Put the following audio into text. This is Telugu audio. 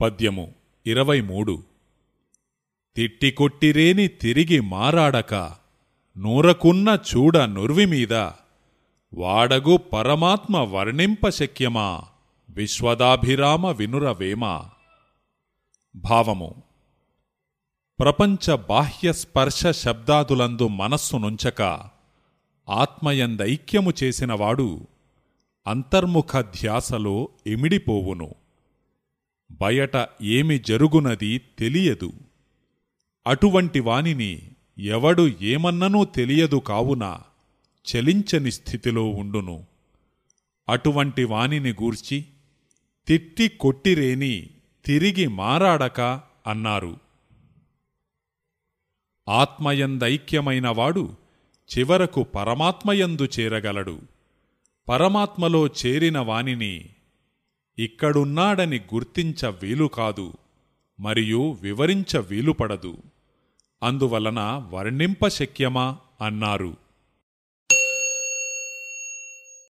పద్యము ఇరవై మూడు తిట్టికొట్టిరేని తిరిగి మారాడక నూరకున్న చూడ నుర్విమీద వాడగు పరమాత్మ వర్ణింప శక్యమా విశ్వదాభిరామ వినురవేమ. భావము ప్రపంచ బాహ్య స్పర్శ శబ్దాదులందు మనస్సు నుంచక ఆత్మయందైక్యము చేసినవాడు అంతర్ముఖ ధ్యాసలో ఇమిడిపోవును. బయట ఏమి జరుగునది తెలియదు. అటువంటి వానిని ఎవడు ఏమన్ననూ తెలియదు కావున చలించని స్థితిలో ఉండును. అటువంటి వానిని గూర్చి తిట్టి కొట్టిరేని తిరిగి మారాడక అన్నారు. ఆత్మయందైక్యమైనవాడు చివరకు పరమాత్మయందు చేరగలడు. పరమాత్మలో చేరిన వానిని ఇక్కడున్నాడని గుర్తించ వీలు కాదు మరియు వివరించ వీలుపడదు. అందువలన వర్ణింప శక్యమా? అన్నారు.